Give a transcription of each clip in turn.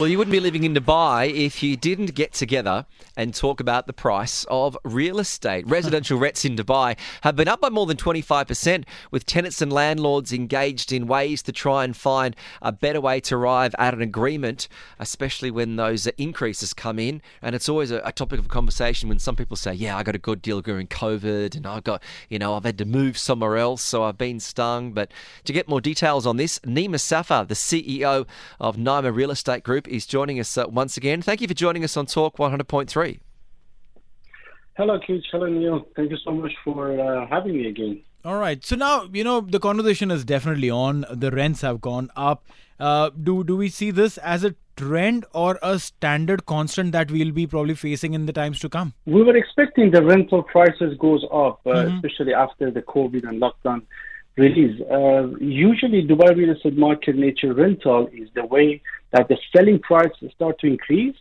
Well, you wouldn't be living in Dubai if you didn't get together and talk about the price of real estate. Residential rents in Dubai have been up by more than 25%, with tenants and landlords engaged in ways to try and find a better way to arrive at an agreement, especially when those increases come in. And it's always a, topic of conversation when some people say, Yeah, I got a good deal during COVID, and I got, you know, I've had to move somewhere else, so I've been stung. But to get more details on this, Nima Safa, the CEO of Nima Real Estate Group, is joining us uh, once again. Thank you for joining us on Talk 100.3. Hello, Keith. Hello, Neil. Thank you so much for uh, having me again. All right. So now, you know, the conversation is definitely on. The rents have gone up. Uh, do do we see this as a trend or a standard constant that we'll be probably facing in the times to come? We were expecting the rental prices goes up, uh, Mhm. especially after the COVID and lockdown release. Uh, usually, Dubai real estate market nature rental is the way that the selling price start to increase.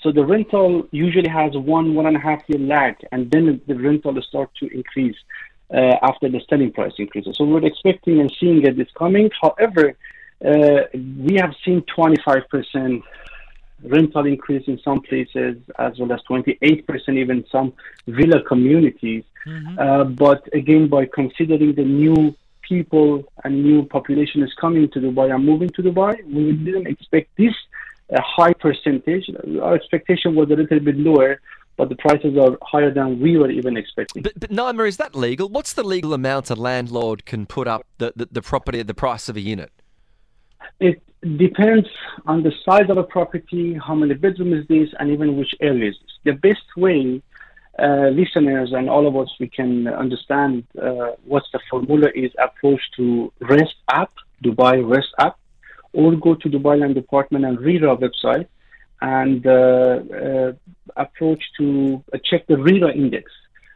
So the rental usually has one one and a half year lag, and then the rental start to increase uh, after the selling price increases. So we're expecting and seeing it is coming. However, uh, we have seen 25% rental increase in some places, as well as 28% even some villa communities. Uh, but again, by considering the new people and new population is coming to Dubai and moving to Dubai, we didn't expect this uh, high percentage. Our expectation was a little bit lower, but the prices are higher than we were even expecting. But, but Naima, is that legal? What's the legal amount a landlord can put up the, the, the property at the price of a unit? It depends on the size of a property, how many bedrooms is this, and even which area is this. The best way, uh, listeners and all of us, we can understand uh, what's the formula is approach to REST app, Dubai REST app, or go to Dubai Land Department and our website and uh, uh, approach to uh, check the RERA index.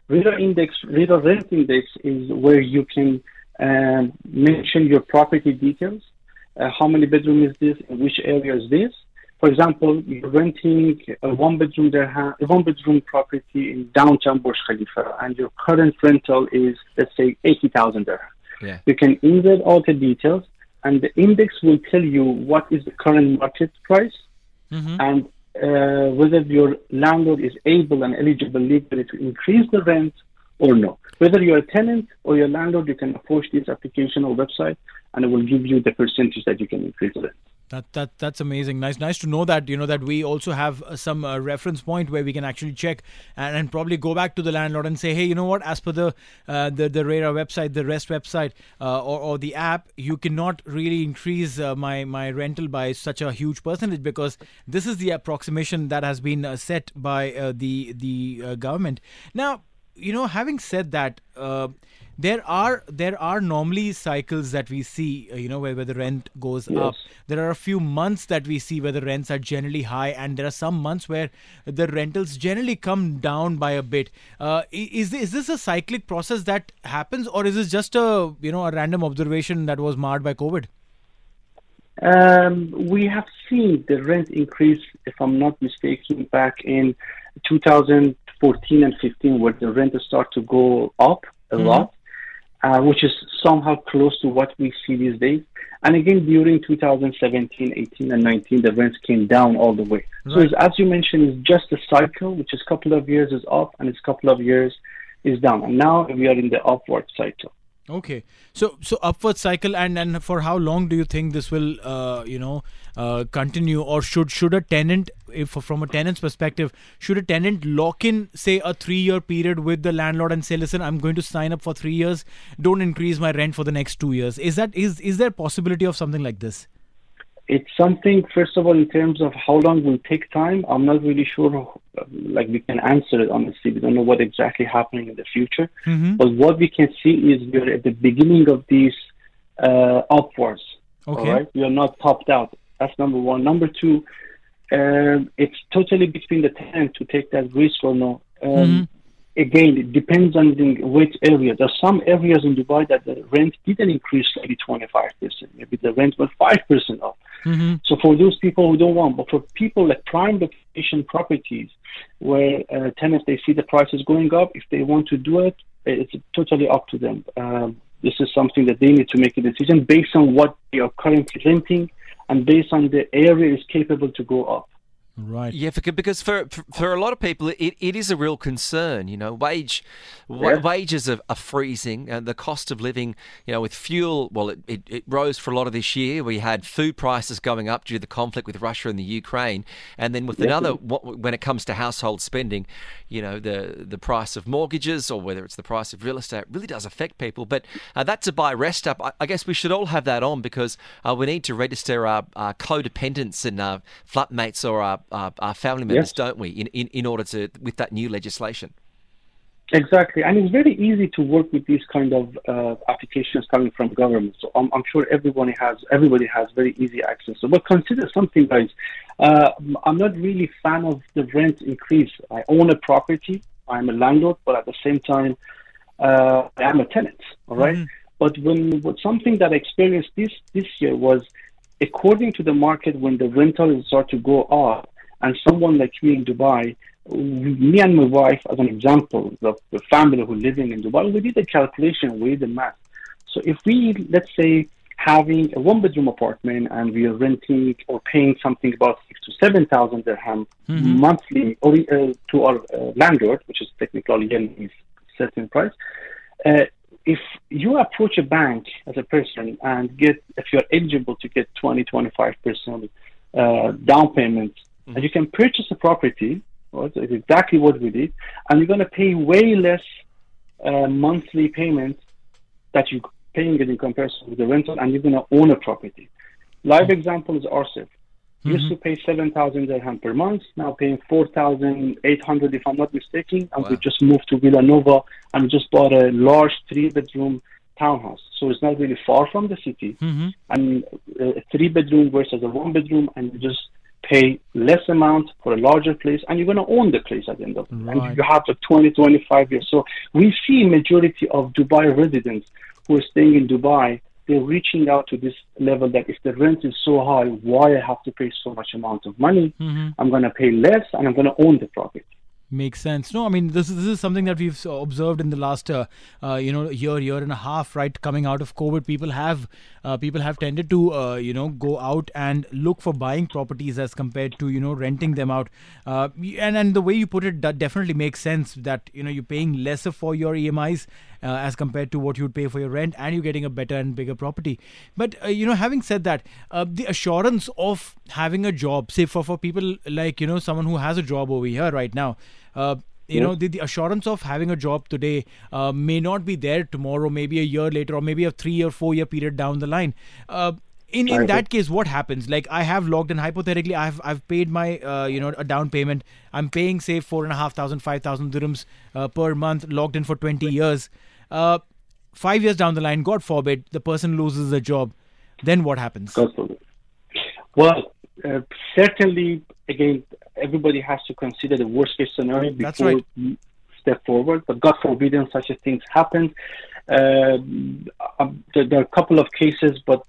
RERA index, RERA rent index is where you can um, mention your property details uh, how many bedroom is this, in which area is this. For example, you're renting a one bedroom dirham, a one bedroom property in downtown Burj Khalifa, and your current rental is let's say eighty thousand dirham. Yeah. You can insert all the details, and the index will tell you what is the current market price and uh, whether your landlord is able and eligible legally to increase the rent or no. Whether you're a tenant or your landlord, you can approach this application or website, and it will give you the percentage that you can increase the rent. That that that's amazing. Nice nice to know that you know that we also have uh, some uh, reference point where we can actually check and, and probably go back to the landlord and say, hey, you know what? As per the uh, the the RERA website, the REST website, uh, or or the app, you cannot really increase uh, my my rental by such a huge percentage because this is the approximation that has been uh, set by the the government. Now, you know, having said that. There are there are normally cycles that we see uh, you know where, where the rent goes up there are a few months that we see where the rents are generally high and there are some months where the rentals generally come down by a bit uh, is is this a cyclic process that happens or is this just a you know a random observation that was marred by covid Um, we have seen the rent increase, if I'm not mistaken, back in 2014 and 15, where the rent start to go up a Mhm. lot. Uh, which is somehow close to what we see these days. And again, during 2017, 18, and 19, the rents came down all the way. So, it's, as you mentioned, it's just a cycle, which is a couple of years is up and it's a couple of years is down. And now we are in the upward cycle. Okay, so so upward cycle, and and for how long do you think this will, uh, you know, uh, continue, or should should a tenant, if from a tenant's perspective, should a tenant lock in, say, a three-year period with the landlord and say, listen, I'm going to sign up for three years, don't increase my rent for the next two years? Is that is is there possibility of something like this? It's something first of all in terms of how long will take time. I'm not really sure like we can answer it honestly. We don't know what exactly happening in the future. Mm-hmm. but what we can see is we're at the beginning of these uh, upwards. Okay. all right? We are not topped out. That's number one. Number two um, it's totally between the tenant to take that risk or no um, Mm-hmm. Again, it depends on the, which area. There are some areas in Dubai that the rent didn't increase maybe 25%. Maybe the rent went 5% up. Mm-hmm. So for those people who don't want, but for people like prime location properties where uh, tenants they see the prices going up, if they want to do it, it's totally up to them. Um, this is something that they need to make a decision based on what they are currently renting and based on the area is capable to go up. Right. Yeah, for, because for, for for a lot of people, it, it is a real concern. You know, wage wa- Yeah. wages are, are freezing, and the cost of living. You know, with fuel, well, it, it, it rose for a lot of this year. We had food prices going up due to the conflict with Russia and the Ukraine, and then with another, what, when it comes to household spending, you know, the the price of mortgages or whether it's the price of real estate really does affect people. But uh, that's Dubai REST app. I, I guess we should all have that on because uh, we need to register our, our codependents and our flatmates or our, our, our family members, Yes. don't we? In, in in order to with that new legislation. Exactly, and it's very easy to work with these kind of uh, applications coming from government. So I'm, I'm sure everybody has everybody has very easy access. So, but consider something, guys. Uh, I'm not really fan of the rent increase. I own a property. I'm a landlord, but at the same time, uh, I am a tenant. All right? But when what something that I experienced this this year was, according to the market, when the rentals start to go up, and someone like me in Dubai, me and my wife, as an example, the, the family who are living in Dubai, we did a calculation, we did the math. So if we, let's say, having a one bedroom apartment and we are renting or paying something about six to seven thousand dirham monthly or, uh, to our uh, landlord, which is technically a certain price. Uh, if you approach a bank as a person and get, if you're eligible to get 20, 25% uh, down payment, and you can purchase a property, right, it's exactly what we did, and you're going to pay way less uh, monthly payment that you're paying it in comparison with the rental, and you're going to own a property. Live example is Arsif. Used to pay 7,000 dirham per month, now paying 4,800 if I'm not mistaken, and we just moved to Villanova and just bought a large three-bedroom townhouse. So it's not really far from the city, and uh, a three-bedroom versus a one-bedroom, and you just pay less amount for a larger place, and you're going to own the place at the end of it. Right. And you have like 20, 25 years. So we see majority of Dubai residents who are staying in Dubai, they're reaching out to this level that if the rent is so high, why I have to pay so much amount of money? Mm-hmm. I'm going to pay less, and I'm going to own the property. Makes sense. No, I mean this is this is something that we've observed in the last uh, uh, you know year year and a half. Right, coming out of COVID, people have uh, people have tended to uh, you know go out and look for buying properties as compared to you know renting them out. Uh, and and the way you put it, that definitely makes sense. That you know you're paying lesser for your EMIs uh, as compared to what you'd pay for your rent, and you're getting a better and bigger property. But uh, you know, having said that, uh, the assurance of having a job, say for for people like you know someone who has a job over here right now. Uh, you know, the, the assurance of having a job today uh, may not be there tomorrow, maybe a year later, or maybe a three or four year period down the line. Uh, in in that case, what happens? Like I have logged in hypothetically, I've I've paid my uh, you know a down payment. I'm paying say four and a half thousand, five thousand dirhams uh, per month, logged in for twenty years. Uh, five years down the line, God forbid, the person loses a job. Then what happens? Well, uh, certainly, again, everybody has to consider the worst case scenario before That's right. you step forward. But God forbid, such a things happen. Um, um, there, there are a couple of cases, but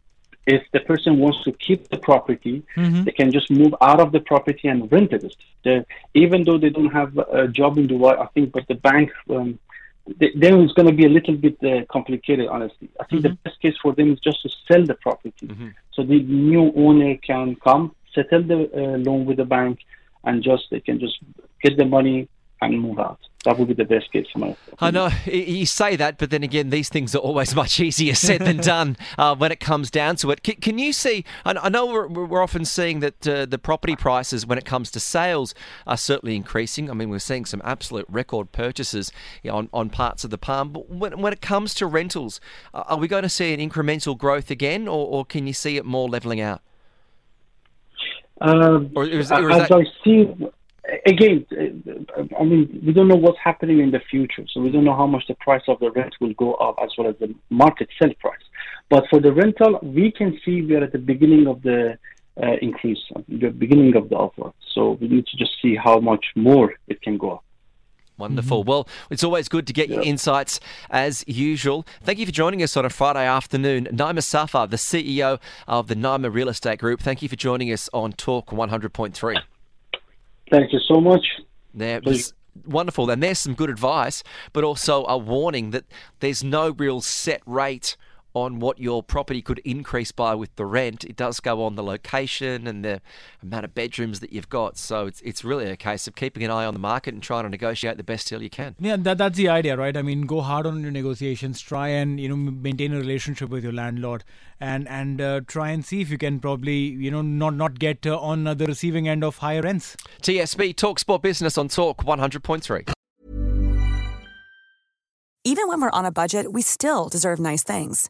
if the person wants to keep the property, they can just move out of the property and rent it. The, even though they don't have a job in Dubai, I think, but the bank um, th- then it's going to be a little bit uh, complicated, honestly. I think the best case for them is just to sell the property. So the new owner can come, settle the uh, loan with the bank, and just they can just get the money and move out. That would be the best case scenario. I know you say that, but then again, these things are always much easier said than done uh, when it comes down to it. Can, can you see? I, know we're, we're often seeing that uh, the property prices, when it comes to sales, are certainly increasing. I mean, we're seeing some absolute record purchases you know, on, on parts of the palm. But when, when it comes to rentals, uh, are we going to see an incremental growth again, or, or can you see it more leveling out? Uh, Or is- or is as that- I see, again, uh, I mean, we don't know what's happening in the future, so we don't know how much the price of the rent will go up as well as the market sell price. But for the rental, we can see we are at the beginning of the uh, increase, the beginning of the upward. So we need to just see how much more it can go up. Wonderful. Well, it's always good to get your insights as usual. Thank you for joining us on a Friday afternoon. Naima Safa, the CEO of the Naima Real Estate Group, thank you for joining us on Talk 100.3. Thank you so much. There was wonderful. And there's some good advice, but also a warning that there's no real set rate on what your property could increase by with the rent. It does go on the location and the amount of bedrooms that you've got. So it's, it's really a case of keeping an eye on the market and trying to negotiate the best deal you can. Yeah, that, that's the idea, right? I mean, go hard on your negotiations. Try and you know maintain a relationship with your landlord, and and uh, try and see if you can probably you know not not get uh, on uh, the receiving end of higher rents. TSB Talk Sport Business on Talk 100.3. Even when we're on a budget, we still deserve nice things.